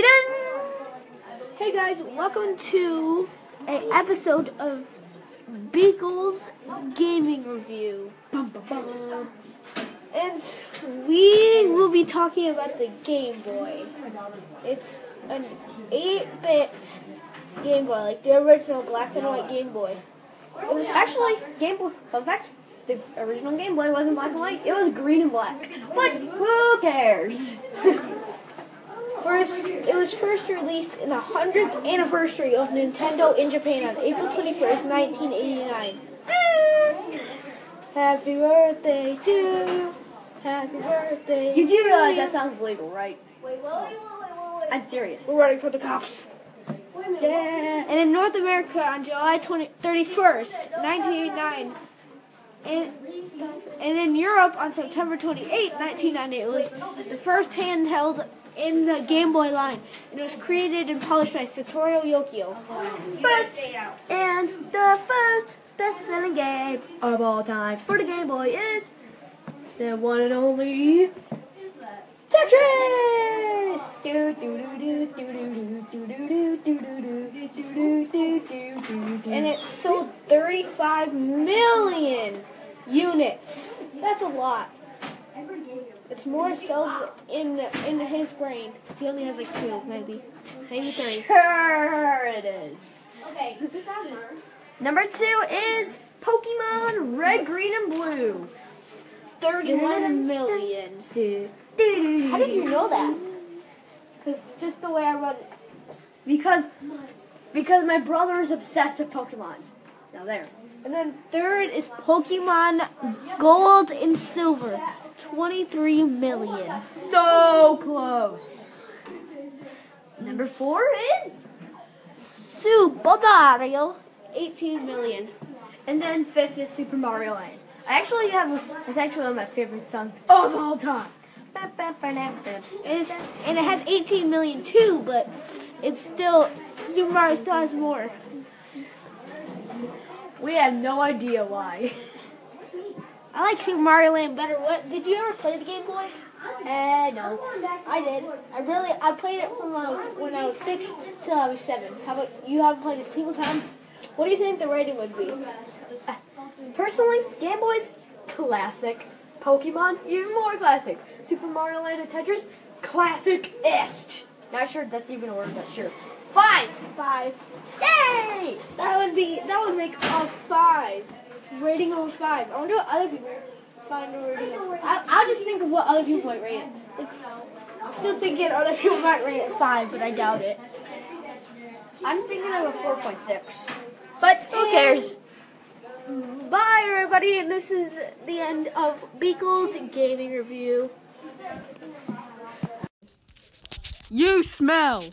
Hey guys, welcome to a episode of Beagle's Gaming Review. And we will be talking about the Game Boy. It's an 8-bit Game Boy, like the original black and white Game Boy. It was actually Game Boy. Fun fact: the original Game Boy wasn't black and white; it was green and black. But who cares? First, it was first released in the 100th anniversary of Nintendo in Japan on April 21st, 1989. Happy birthday to you. Happy birthday. You do to realize you. that sounds legal, right? Wait, wait, wait, wait, wait, wait. I'm serious. We're running for the cops. Wait a minute. Yeah. And in North America on July 20, 31st, 1989. And, and in Europe, on September 28, 1998, it was the first handheld in the Game Boy line, it was created and polished by Satoru Yokio. First, and the first best-selling game of all time for the Game Boy is the one and only Tetris. And it sold 35 million units. That's a lot. It's more cells in in his brain. 'cause He only has like two, maybe, maybe three. Sure it is. Okay. Number two is Pokemon Red, Green, and Blue. 31 million. How did you know that? Because just the way I run it. Because, because my brother is obsessed with Pokemon. Now there. And then third is Pokemon Gold and Silver. 23 million. So close. Number four is, Super Mario. 18 million. and then fifth is Super Mario Land. I actually have. It's actually one of my favorite songs of all time. It's, and it has 18 million too, but it's still Super Mario still has more. We have no idea why. I like Super Mario Land better. What did you ever play the Game Boy? Eh, no. I did. I really I played it from when I was when I was six till I was seven. How about you? Haven't played a single time. What do you think the rating would be? Personally, Game Boy's classic. Pokemon, even more classic. Super Mario Land and Tetris, classic-est. Not sure if that's even a word, but sure. Five! Five. Yay! That would be that would make a five. Rating of a five. I wonder what other people find a rating of. I, I'll just think of what other people might rate it. Like, I'm still thinking other people might rate it five, but I doubt it. I'm thinking of a 4.6. But who eh. cares? Bye, everybody, and this is the end of Beagle's gaming review. You smell.